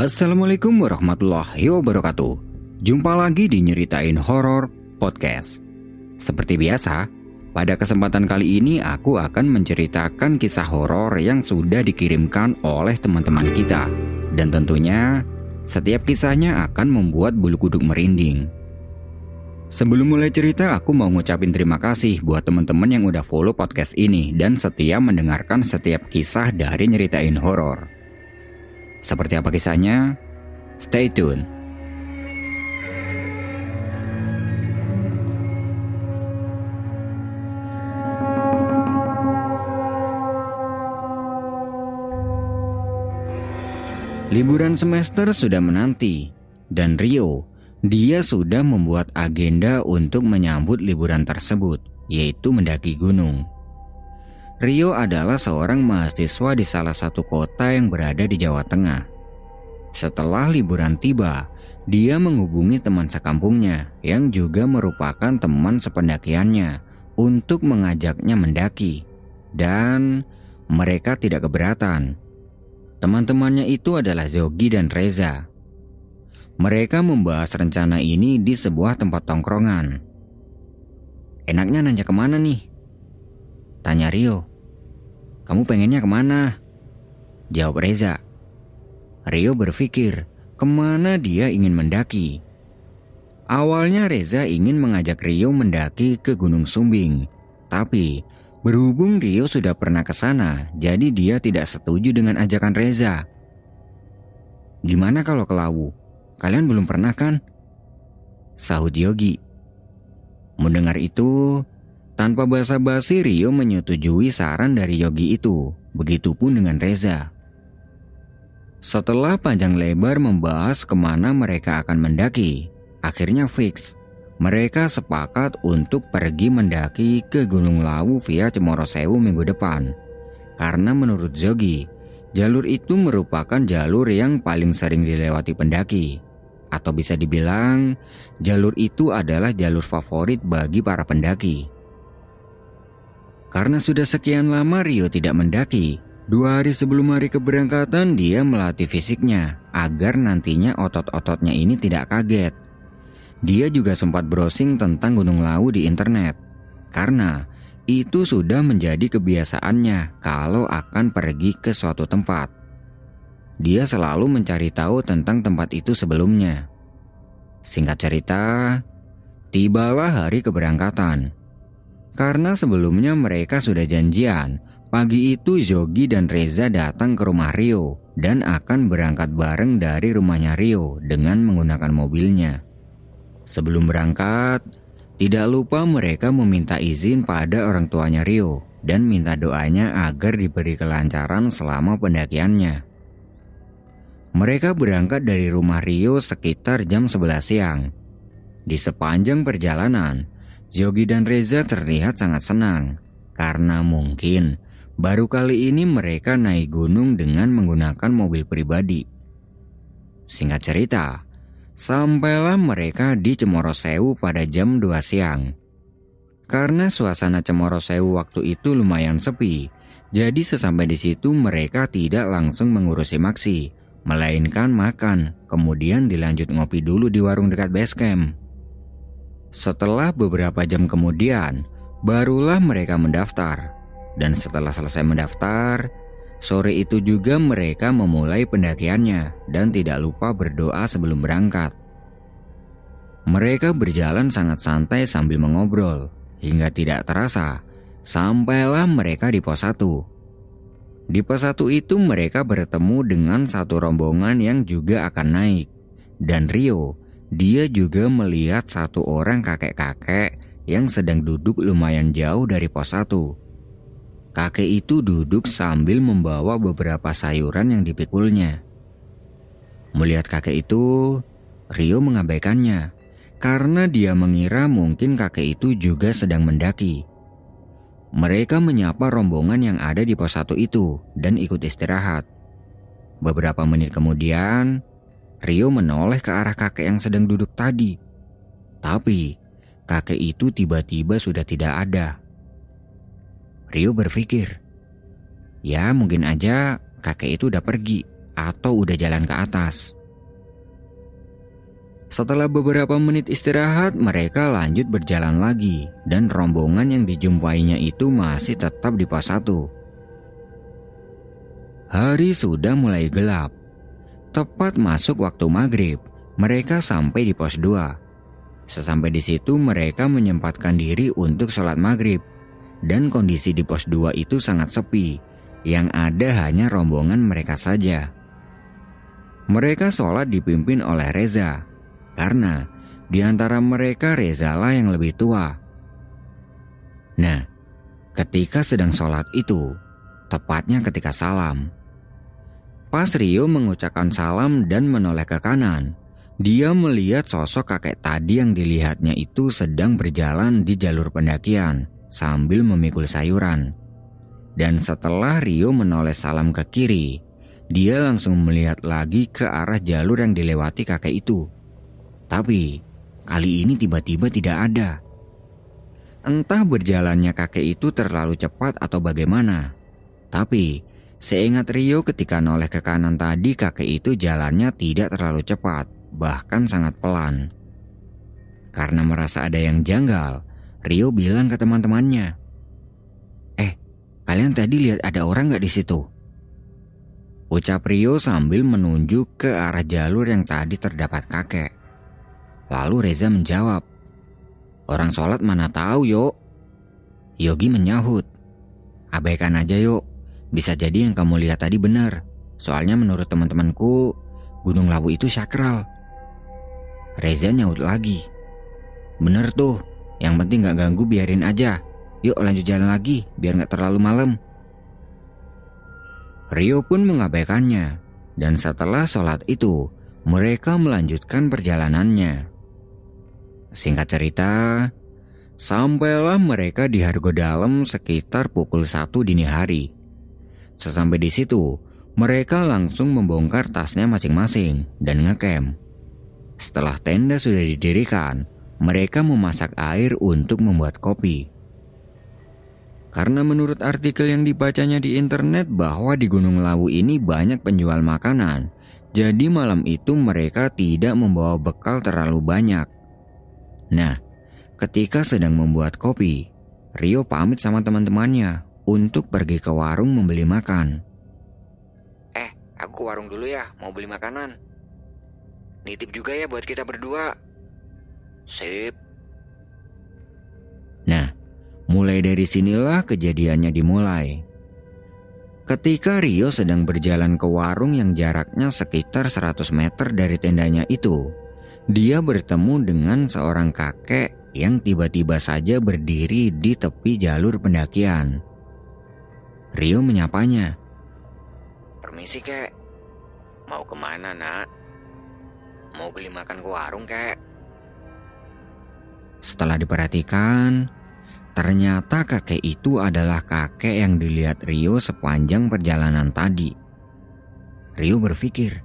Assalamualaikum warahmatullahi wabarakatuh. Jumpa lagi di Nyeritain Horor Podcast. Seperti biasa, pada kesempatan kali ini aku akan menceritakan kisah horor yang sudah dikirimkan oleh teman-teman kita. Dan tentunya, setiap kisahnya akan membuat bulu kuduk merinding. Sebelum mulai cerita, aku mau ngucapin terima kasih buat teman-teman yang udah follow podcast ini dan setia mendengarkan setiap kisah dari Nyeritain Horor. Seperti apa kisahnya? Stay tune. Liburan semester sudah menanti, dan Rio, dia sudah membuat agenda untuk menyambut liburan tersebut, yaitu mendaki gunung. Rio adalah seorang mahasiswa di salah satu kota yang berada di Jawa Tengah. Setelah liburan tiba, dia menghubungi teman sekampungnya yang juga merupakan teman sependakiannya untuk mengajaknya mendaki. Dan mereka tidak keberatan. Teman-temannya itu adalah Zogi dan Reza. Mereka membahas rencana ini di sebuah tempat tongkrongan. Enaknya nanya ke mana nih? Tanya Rio. Kamu pengennya ke mana? Jawab Reza. Rio berpikir ke mana dia ingin mendaki. Awalnya Reza ingin mengajak Rio mendaki ke Gunung Sumbing. Tapi berhubung Rio sudah pernah ke sana, jadi dia tidak setuju dengan ajakan Reza. Gimana kalau ke Lawu? Kalian belum pernah kan? Sahut Yogi. Mendengar itu, tanpa basa-basi Rio menyetujui saran dari Yogi itu, begitupun dengan Reza. Setelah panjang lebar membahas ke mana mereka akan mendaki, akhirnya fix. Mereka sepakat untuk pergi mendaki ke Gunung Lawu via Cemorosewu minggu depan. Karena menurut Zogi, jalur itu merupakan jalur yang paling sering dilewati pendaki. Atau bisa dibilang, jalur itu adalah jalur favorit bagi para pendaki. Karena sudah sekian lama Rio tidak mendaki, dua hari sebelum hari keberangkatan dia melatih fisiknya agar nantinya otot-ototnya ini tidak kaget. Dia juga sempat browsing tentang Gunung Lawu di internet, karena itu sudah menjadi kebiasaannya kalau akan pergi ke suatu tempat. Dia selalu mencari tahu tentang tempat itu sebelumnya. Singkat cerita, tibalah hari keberangkatan. Karena sebelumnya mereka sudah janjian, pagi itu Zogi dan Reza datang ke rumah Rio dan akan berangkat bareng dari rumahnya Rio dengan menggunakan mobilnya. Sebelum berangkat, tidak lupa mereka meminta izin pada orang tuanya Rio dan minta doanya agar diberi kelancaran selama pendakiannya. Mereka berangkat dari rumah Rio sekitar jam 11 siang. Di sepanjang perjalanan, Zogi dan Reza terlihat sangat senang karena mungkin baru kali ini mereka naik gunung dengan menggunakan mobil pribadi. Singkat cerita, sampailah mereka di Cemorosewu pada jam 2 siang. Karena suasana Cemorosewu waktu itu lumayan sepi, jadi sesampai di situ mereka tidak langsung mengurusi maksi, melainkan makan, kemudian dilanjut ngopi dulu di warung dekat base camp. Setelah beberapa jam kemudian, barulah mereka mendaftar. Dan setelah selesai mendaftar, sore itu juga mereka memulai pendakiannya dan tidak lupa berdoa sebelum berangkat. Mereka berjalan sangat santai sambil mengobrol, hingga tidak terasa, sampailah mereka di pos 1. Di pos 1 itu mereka bertemu dengan satu rombongan yang juga akan naik, dan Rio dia juga melihat satu orang kakek-kakek yang sedang duduk lumayan jauh dari pos 1. Kakek itu duduk sambil membawa beberapa sayuran yang dipikulnya. Melihat kakek itu, Rio mengabaikannya karena dia mengira mungkin kakek itu juga sedang mendaki. Mereka menyapa rombongan yang ada di pos 1 itu dan ikut istirahat. Beberapa menit kemudian, Rio menoleh ke arah kakek yang sedang duduk tadi. Tapi kakek itu tiba-tiba sudah tidak ada. Rio berpikir, ya mungkin aja kakek itu udah pergi atau udah jalan ke atas. Setelah beberapa menit istirahat, mereka lanjut berjalan lagi dan rombongan yang dijumpainya itu masih tetap di pos 1. Hari sudah mulai gelap. Tepat masuk waktu maghrib, mereka sampai di pos 2. Sesampai di situ mereka menyempatkan diri untuk sholat maghrib. Dan kondisi di pos 2 itu sangat sepi, yang ada hanya rombongan mereka saja. Mereka sholat dipimpin oleh Reza, karena di antara mereka Rezalah yang lebih tua. Nah, ketika sedang sholat itu, tepatnya ketika salam. Pas Rio mengucapkan salam dan menoleh ke kanan, dia melihat sosok kakek tadi yang dilihatnya itu sedang berjalan di jalur pendakian sambil memikul sayuran. Dan setelah Rio menoleh salam ke kiri, dia langsung melihat lagi ke arah jalur yang dilewati kakek itu. Tapi kali ini tiba-tiba tidak ada. Entah berjalannya kakek itu terlalu cepat atau bagaimana. Tapi seingat Rio ketika noleh ke kanan tadi kakek itu jalannya tidak terlalu cepat, bahkan sangat pelan. Karena merasa ada yang janggal, Rio bilang ke teman-temannya, "Eh, kalian tadi lihat ada orang nggak di situ?" Ucap Rio sambil menunjuk ke arah jalur yang tadi terdapat kakek. Lalu Reza menjawab, Orang sholat mana tahu yuk. Yogi menyahut, Abaikan aja yuk, bisa jadi yang kamu lihat tadi benar. Soalnya menurut teman-temanku, Gunung Lawu itu sakral. Reza nyaut lagi. Bener tuh, yang penting gak ganggu biarin aja. Yuk lanjut jalan lagi, biar gak terlalu malam. Rio pun mengabaikannya, dan setelah sholat itu, mereka melanjutkan perjalanannya. Singkat cerita, sampailah mereka di Hargo Dalam sekitar pukul satu dini hari. Sesampai di situ, mereka langsung membongkar tasnya masing-masing dan ngecamp. Setelah tenda sudah didirikan, mereka memasak air untuk membuat kopi. Karena menurut artikel yang dibacanya di internet bahwa di Gunung Lawu ini banyak penjual makanan, jadi malam itu mereka tidak membawa bekal terlalu banyak Nah, ketika sedang membuat kopi, Rio pamit sama teman-temannya untuk pergi ke warung membeli makan. Eh, aku ke warung dulu ya, mau beli makanan. Nitip juga ya buat kita berdua. Sip. Nah, mulai dari sinilah kejadiannya dimulai. Ketika Rio sedang berjalan ke warung yang jaraknya sekitar 100 meter dari tendanya itu, dia bertemu dengan seorang kakek yang tiba-tiba saja berdiri di tepi jalur pendakian. Rio menyapanya. Permisi kek, mau ke mana nak? Mau beli makan ke warung kek? Setelah diperhatikan, ternyata kakek itu adalah kakek yang dilihat Rio sepanjang perjalanan tadi. Rio berpikir,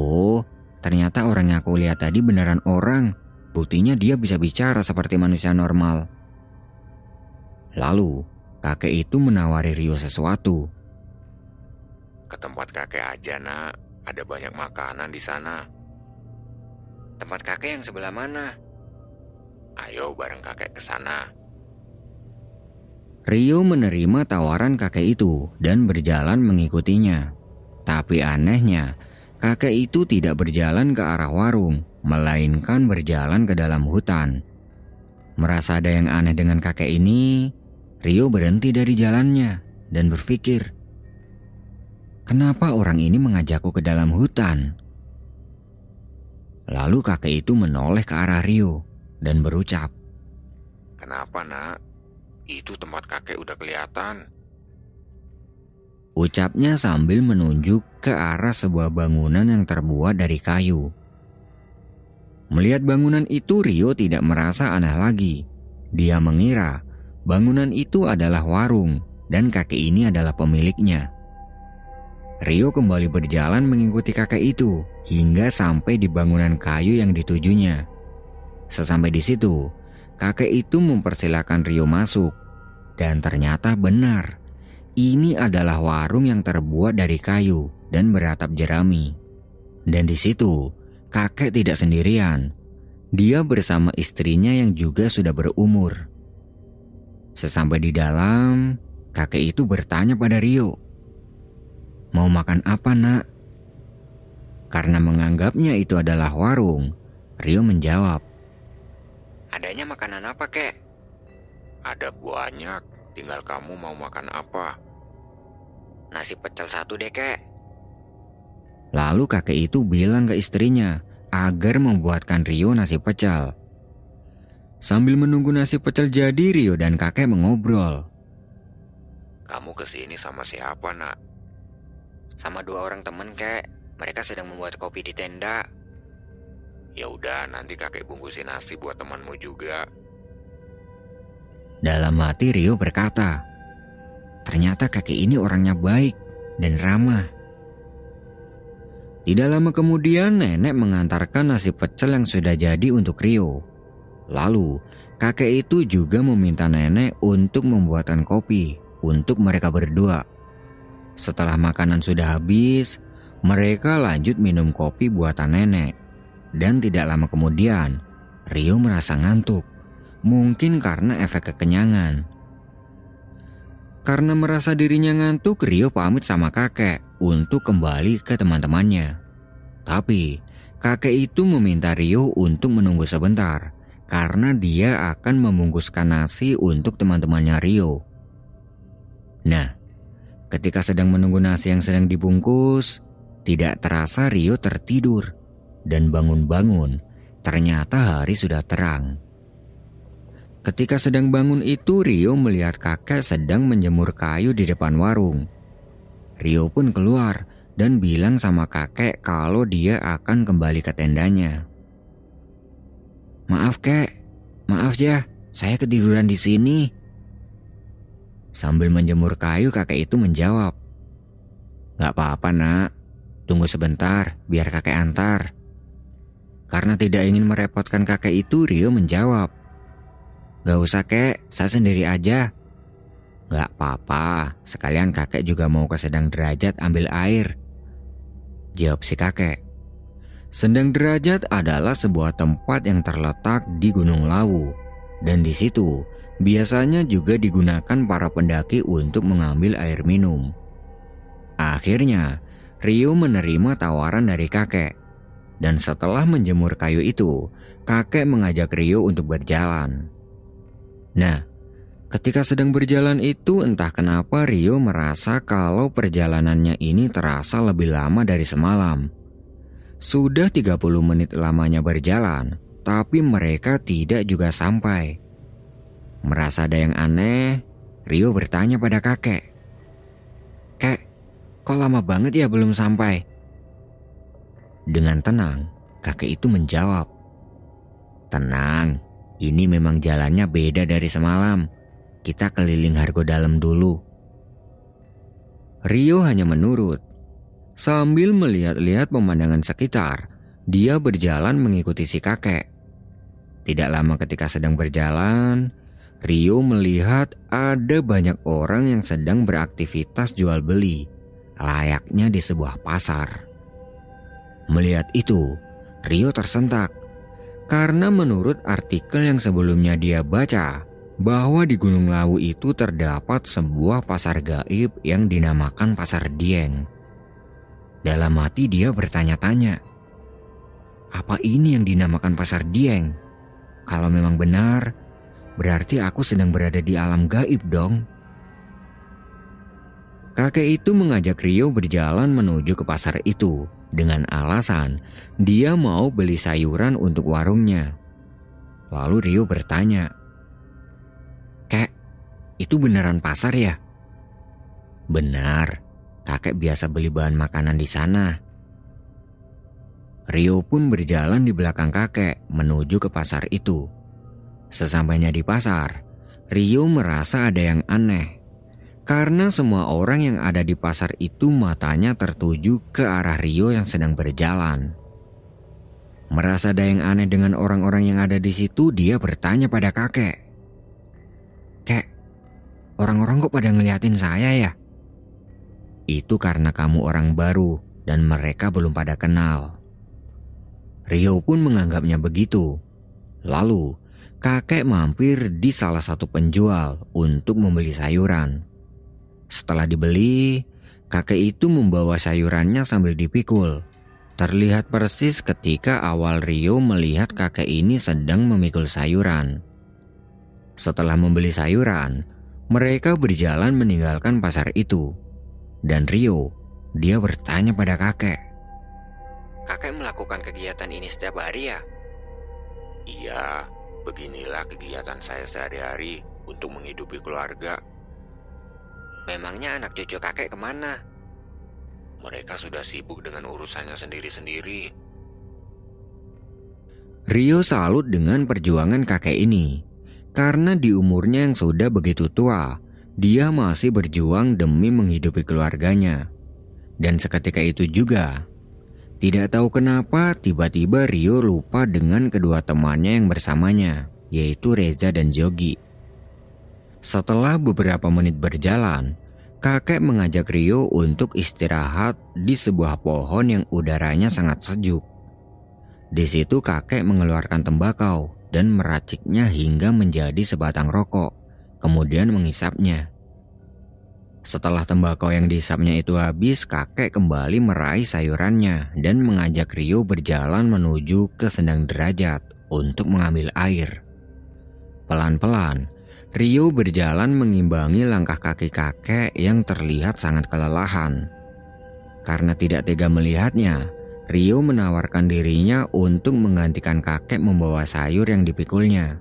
oh Ternyata orang yang aku lihat tadi beneran orang. Buktinya dia bisa bicara seperti manusia normal. Lalu, kakek itu menawari Rio sesuatu. Ke tempat kakek aja, nak. Ada banyak makanan di sana. Tempat kakek yang sebelah mana? Ayo bareng kakek ke sana. Rio menerima tawaran kakek itu dan berjalan mengikutinya. Tapi anehnya, kakek itu tidak berjalan ke arah warung, melainkan berjalan ke dalam hutan. Merasa ada yang aneh dengan kakek ini, Rio berhenti dari jalannya dan berpikir, "Kenapa orang ini mengajakku ke dalam hutan?" Lalu kakek itu menoleh ke arah Rio dan berucap, "Kenapa, Nak? Itu tempat kakek udah kelihatan." Ucapnya sambil menunjuk ke arah sebuah bangunan yang terbuat dari kayu. Melihat bangunan itu Rio tidak merasa aneh lagi. Dia mengira bangunan itu adalah warung dan kakek ini adalah pemiliknya. Rio kembali berjalan mengikuti kakek itu hingga sampai di bangunan kayu yang ditujunya. Sesampai di situ, kakek itu mempersilahkan Rio masuk. Dan ternyata benar, ini adalah warung yang terbuat dari kayu dan beratap jerami. Dan di situ, kakek tidak sendirian. Dia bersama istrinya yang juga sudah berumur. Sesampai di dalam, kakek itu bertanya pada Rio, "Mau makan apa, Nak?" Karena menganggapnya itu adalah warung, Rio menjawab, Adanya makanan apa, kek? Ada banyak, tinggal kamu mau makan apa. Nasi pecel satu deh, kek. Lalu kakek itu bilang ke istrinya agar membuatkan Rio nasi pecel. Sambil menunggu nasi pecel jadi, Rio dan kakek mengobrol. Kamu ke sini sama siapa, nak? Sama dua orang temen, kek. Mereka sedang membuat kopi di tenda. Ya udah, nanti kakek bungkusin nasi buat temanmu juga. Dalam hati Rio berkata, ternyata kakek ini orangnya baik dan ramah. Tidak lama kemudian nenek mengantarkan nasi pecel yang sudah jadi untuk Rio. Lalu kakek itu juga meminta nenek untuk membuatkan kopi untuk mereka berdua. Setelah makanan sudah habis, mereka lanjut minum kopi buatan nenek. Dan tidak lama kemudian, Rio merasa ngantuk. Mungkin karena efek kekenyangan. Karena merasa dirinya ngantuk, Rio pamit sama kakek untuk kembali ke teman-temannya. Tapi, kakek itu meminta Rio untuk menunggu sebentar karena dia akan membungkuskan nasi untuk teman-temannya Rio. Nah, ketika sedang menunggu nasi yang sedang dibungkus, tidak terasa Rio tertidur dan bangun-bangun, ternyata hari sudah terang. Ketika sedang bangun itu, Rio melihat kakek sedang menjemur kayu di depan warung. Rio pun keluar dan bilang sama kakek kalau dia akan kembali ke tendanya. Maaf kek, maaf ya, saya ketiduran di sini. Sambil menjemur kayu, kakek itu menjawab, Gak apa-apa nak, tunggu sebentar biar kakek antar. Karena tidak ingin merepotkan kakek itu, Rio menjawab. Gak usah kek, saya sendiri aja. Gak apa-apa, sekalian kakek juga mau ke sedang derajat ambil air. Jawab si kakek. Sendang derajat adalah sebuah tempat yang terletak di Gunung Lawu. Dan di situ biasanya juga digunakan para pendaki untuk mengambil air minum. Akhirnya, Rio menerima tawaran dari kakek dan setelah menjemur kayu itu, kakek mengajak Rio untuk berjalan. Nah, ketika sedang berjalan itu entah kenapa Rio merasa kalau perjalanannya ini terasa lebih lama dari semalam. Sudah 30 menit lamanya berjalan, tapi mereka tidak juga sampai. Merasa ada yang aneh, Rio bertanya pada kakek. Kek, kok lama banget ya belum sampai? Dengan tenang, kakek itu menjawab, Tenang, ini memang jalannya beda dari semalam. Kita keliling Hargo Dalam dulu. Rio hanya menurut. Sambil melihat-lihat pemandangan sekitar, dia berjalan mengikuti si kakek. Tidak lama ketika sedang berjalan, Rio melihat ada banyak orang yang sedang beraktivitas jual beli, layaknya di sebuah pasar. Melihat itu, Rio tersentak karena menurut artikel yang sebelumnya dia baca bahwa di Gunung Lawu itu terdapat sebuah pasar gaib yang dinamakan Pasar Dieng. Dalam hati dia bertanya-tanya, apa ini yang dinamakan Pasar Dieng? Kalau memang benar, berarti aku sedang berada di alam gaib dong. Kakek itu mengajak Rio berjalan menuju ke pasar itu dengan alasan dia mau beli sayuran untuk warungnya. Lalu Rio bertanya, Kek, itu beneran pasar ya? Benar, kakek biasa beli bahan makanan di sana. Rio pun berjalan di belakang kakek menuju ke pasar itu. Sesampainya di pasar, Rio merasa ada yang aneh karena semua orang yang ada di pasar itu matanya tertuju ke arah Rio yang sedang berjalan. Merasa ada yang aneh dengan orang-orang yang ada di situ, dia bertanya pada kakek. Kek, orang-orang kok pada ngeliatin saya ya? Itu karena kamu orang baru dan mereka belum pada kenal. Rio pun menganggapnya begitu. Lalu, kakek mampir di salah satu penjual untuk membeli sayuran. Setelah dibeli, kakek itu membawa sayurannya sambil dipikul. Terlihat persis ketika awal Rio melihat kakek ini sedang memikul sayuran. Setelah membeli sayuran, mereka berjalan meninggalkan pasar itu. Dan Rio, dia bertanya pada kakek. Kakek melakukan kegiatan ini setiap hari ya? Iya, beginilah kegiatan saya sehari-hari untuk menghidupi keluarga. Memangnya anak cucu kakek ke mana? Mereka sudah sibuk dengan urusannya sendiri-sendiri. Rio salut dengan perjuangan kakek ini. Karena di umurnya yang sudah begitu tua, dia masih berjuang demi menghidupi keluarganya. Dan seketika itu juga, tidak tahu kenapa tiba-tiba Rio lupa dengan kedua temannya yang bersamanya, yaitu Reza dan Jogi. Setelah beberapa menit berjalan, kakek mengajak Rio untuk istirahat di sebuah pohon yang udaranya sangat sejuk. Di situ kakek mengeluarkan tembakau dan meraciknya hingga menjadi sebatang rokok, kemudian menghisapnya. Setelah tembakau yang dihisapnya itu habis, kakek kembali meraih sayurannya dan mengajak Rio berjalan menuju ke sendang derajat untuk mengambil air. Pelan-pelan, Rio berjalan mengimbangi langkah kaki kakek yang terlihat sangat kelelahan. Karena tidak tega melihatnya, Rio menawarkan dirinya untuk menggantikan kakek membawa sayur yang dipikulnya.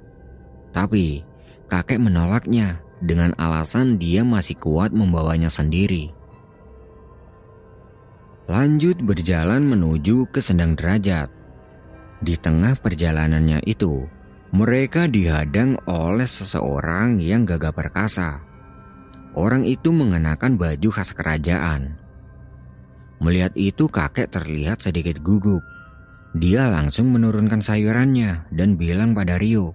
Tapi kakek menolaknya dengan alasan dia masih kuat membawanya sendiri. Lanjut berjalan menuju ke sendang derajat. Di tengah perjalanannya itu, mereka dihadang oleh seseorang yang gagah perkasa. Orang itu mengenakan baju khas kerajaan Melihat itu kakek terlihat sedikit gugup. Dia langsung menurunkan sayurannya dan bilang pada Rio,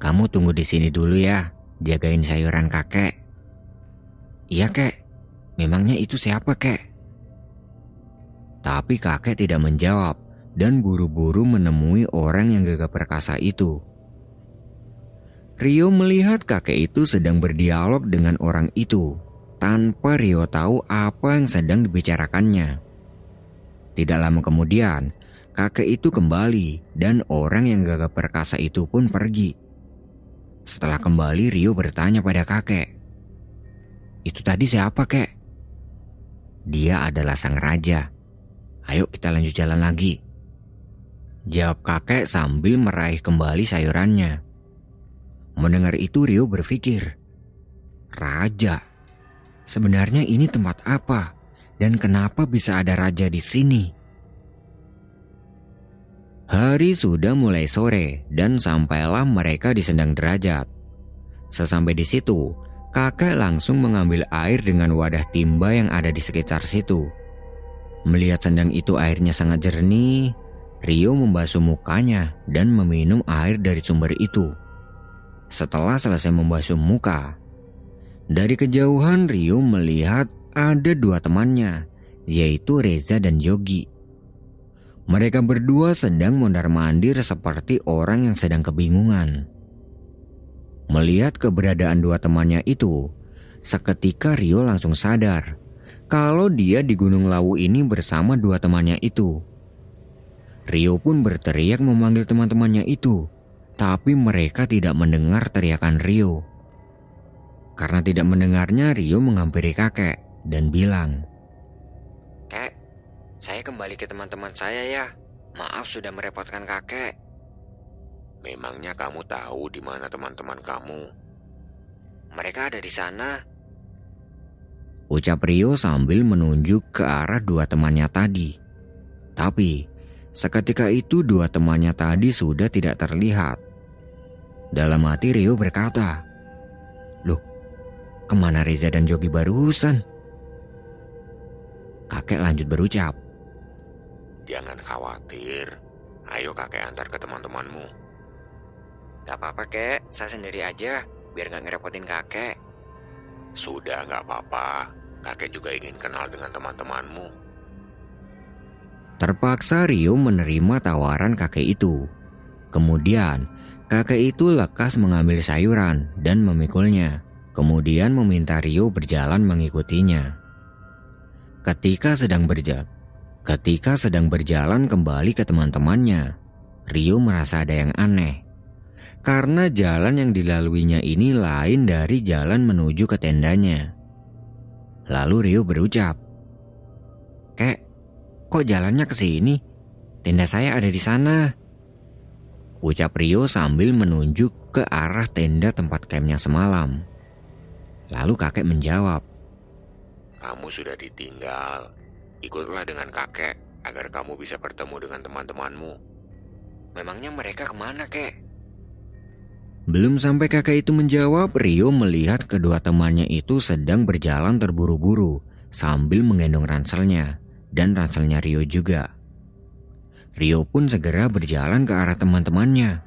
"Kamu tunggu di sini dulu ya, jagain sayuran kakek." "Iya, Kek. Memangnya itu siapa, Kek?" Tapi kakek tidak menjawab dan buru-buru menemui orang yang gagah perkasa itu. Rio melihat kakek itu sedang berdialog dengan orang itu tanpa Rio tahu apa yang sedang dibicarakannya. Tidak lama kemudian, kakek itu kembali dan orang yang gagah perkasa itu pun pergi. Setelah kembali, Rio bertanya pada kakek, "Itu tadi siapa, kek?" "Dia adalah sang raja. Ayo kita lanjut jalan lagi." Jawab kakek sambil meraih kembali sayurannya. Mendengar itu Rio berpikir, "Raja? Sebenarnya ini tempat apa dan kenapa bisa ada raja di sini? Hari sudah mulai sore dan sampailah mereka di sendang derajat. Sesampai di situ, kakek langsung mengambil air dengan wadah timba yang ada di sekitar situ. Melihat sendang itu airnya sangat jernih, Rio membasuh mukanya dan meminum air dari sumber itu. Setelah selesai membasuh muka, dari kejauhan Rio melihat ada dua temannya, yaitu Reza dan Yogi. Mereka berdua sedang mondar-mandir seperti orang yang sedang kebingungan. Melihat keberadaan dua temannya itu, seketika Rio langsung sadar kalau dia di Gunung Lawu ini bersama dua temannya itu. Rio pun berteriak memanggil teman-temannya itu, tapi mereka tidak mendengar teriakan Rio. Karena tidak mendengarnya, Rio menghampiri kakek dan bilang, Kek, saya kembali ke teman-teman saya ya. Maaf sudah merepotkan kakek. Memangnya kamu tahu di mana teman-teman kamu? Mereka ada di sana. Ucap Rio sambil menunjuk ke arah dua temannya tadi. Tapi, seketika itu dua temannya tadi sudah tidak terlihat. Dalam hati Rio berkata, Loh, Ke mana Reza dan Jogi barusan? Kakek lanjut berucap. Jangan khawatir. Ayo kakek antar ke teman-temanmu. Gak apa-apa kek, saya sendiri aja. Biar gak ngerepotin kakek. Sudah gak apa-apa. Kakek juga ingin kenal dengan teman-temanmu. Terpaksa Rio menerima tawaran kakek itu. Kemudian, kakek itu lekas mengambil sayuran dan memikulnya. Kemudian meminta Rio berjalan mengikutinya. Ketika sedang berjalan, ketika sedang berjalan kembali ke teman-temannya, Rio merasa ada yang aneh. Karena jalan yang dilaluinya ini lain dari jalan menuju ke tendanya. Lalu Rio berucap, "Kek, kok jalannya ke sini? Tenda saya ada di sana." Ucap Rio sambil menunjuk ke arah tenda tempat campnya semalam. Lalu kakek menjawab, Kamu sudah ditinggal. Ikutlah dengan kakek agar kamu bisa bertemu dengan teman-temanmu. Memangnya mereka ke mana, kek? Belum sampai kakek itu menjawab, Rio melihat kedua temannya itu sedang berjalan terburu-buru sambil menggendong ranselnya dan ranselnya Rio juga. Rio pun segera berjalan ke arah teman-temannya.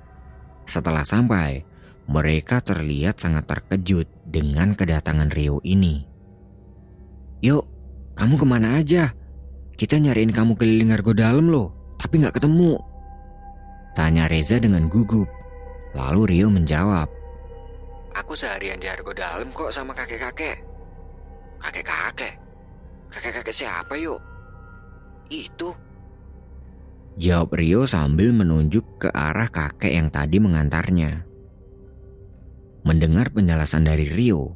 Setelah sampai, mereka terlihat sangat terkejut dengan kedatangan Rio ini. Yuk, kamu ke mana aja? Kita nyariin kamu keliling Argo Dalam loh, tapi nggak ketemu. Tanya Reza dengan gugup. Lalu Rio menjawab, Aku seharian di Argo Dalam kok sama kakek-kakek. Kakek-kakek? Kakek-kakek siapa yuk? Itu. Jawab Rio sambil menunjuk ke arah kakek yang tadi mengantarnya. Mendengar penjelasan dari Rio,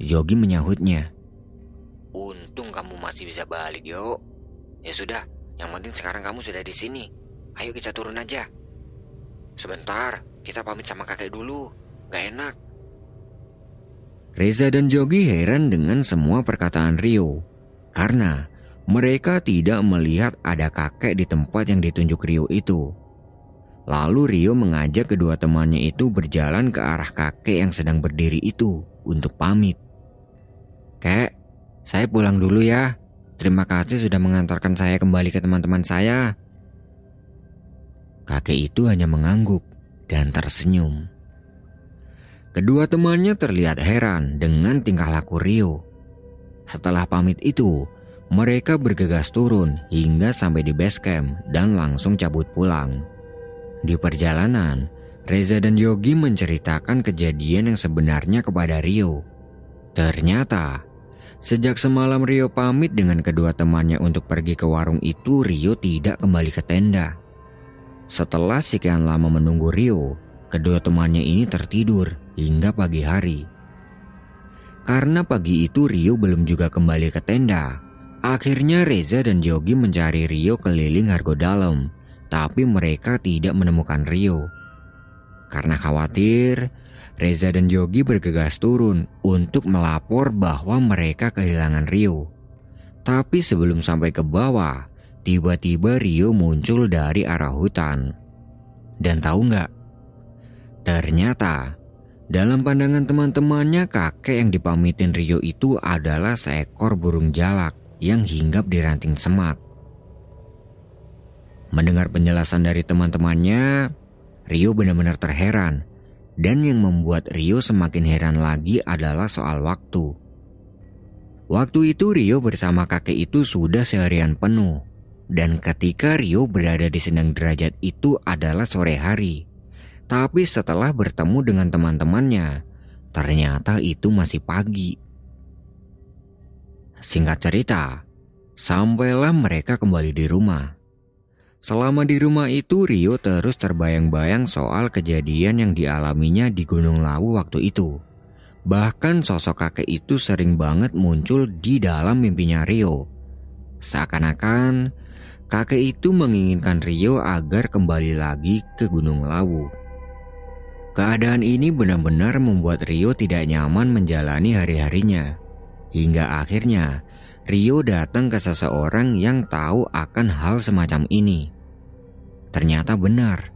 Yogi menyahutnya. Untung kamu masih bisa balik, yuk. Ya sudah, yang penting sekarang kamu sudah di sini. Ayo kita turun aja. Sebentar, kita pamit sama kakek dulu. Gak enak. Reza dan Jogi heran dengan semua perkataan Rio. Karena mereka tidak melihat ada kakek di tempat yang ditunjuk Rio itu. Lalu Rio mengajak kedua temannya itu berjalan ke arah kakek yang sedang berdiri itu untuk pamit. Kek, saya pulang dulu ya. Terima kasih sudah mengantarkan saya kembali ke teman-teman saya. Kakek itu hanya mengangguk dan tersenyum. Kedua temannya terlihat heran dengan tingkah laku Rio. Setelah pamit itu, mereka bergegas turun hingga sampai di base camp dan langsung cabut pulang. Di perjalanan, Reza dan Yogi menceritakan kejadian yang sebenarnya kepada Rio. Ternyata, Sejak semalam Rio pamit dengan kedua temannya untuk pergi ke warung itu, Rio tidak kembali ke tenda. Setelah sekian lama menunggu Rio, kedua temannya ini tertidur hingga pagi hari. Karena pagi itu Rio belum juga kembali ke tenda, akhirnya Reza dan Jogi mencari Rio keliling Hargo Dalam, tapi mereka tidak menemukan Rio. Karena khawatir, Reza dan Yogi bergegas turun untuk melapor bahwa mereka kehilangan Rio. Tapi sebelum sampai ke bawah, tiba-tiba Rio muncul dari arah hutan. Dan tahu nggak? Ternyata dalam pandangan teman-temannya kakek yang dipamitin Rio itu adalah seekor burung jalak yang hinggap di ranting semak. Mendengar penjelasan dari teman-temannya, Rio benar-benar terheran dan yang membuat Rio semakin heran lagi adalah soal waktu. Waktu itu Rio bersama kakek itu sudah seharian penuh. Dan ketika Rio berada di Sendang Derajat itu adalah sore hari. Tapi setelah bertemu dengan teman-temannya, ternyata itu masih pagi. Singkat cerita, sampailah mereka kembali di rumah. Selama di rumah itu Rio terus terbayang-bayang soal kejadian yang dialaminya di Gunung Lawu waktu itu. Bahkan sosok kakek itu sering banget muncul di dalam mimpinya Rio. Seakan-akan kakek itu menginginkan Rio agar kembali lagi ke Gunung Lawu. Keadaan ini benar-benar membuat Rio tidak nyaman menjalani hari-harinya. Hingga akhirnya Rio datang ke seseorang yang tahu akan hal semacam ini. Ternyata benar.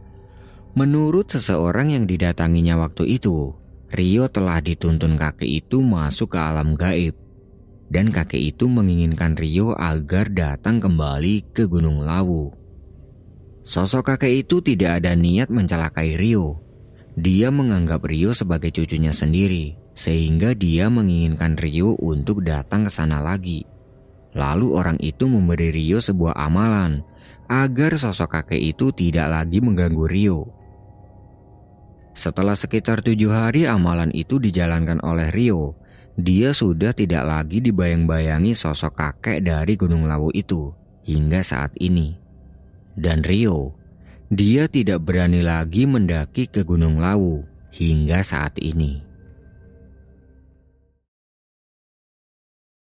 Menurut seseorang yang didatanginya waktu itu, Rio telah dituntun kakek itu masuk ke alam gaib. Dan kakek itu menginginkan Rio agar datang kembali ke Gunung Lawu. Sosok kakek itu tidak ada niat mencelakai Rio. Dia menganggap Rio sebagai cucunya sendiri, sehingga dia menginginkan Rio untuk datang ke sana lagi. Lalu orang itu memberi Rio sebuah amalan agar sosok kakek itu tidak lagi mengganggu Rio. Setelah sekitar tujuh hari amalan itu dijalankan oleh Rio, dia sudah tidak lagi dibayang-bayangi sosok kakek dari Gunung Lawu itu hingga saat ini. Dan Rio dia tidak berani lagi mendaki ke Gunung Lawu hingga saat ini.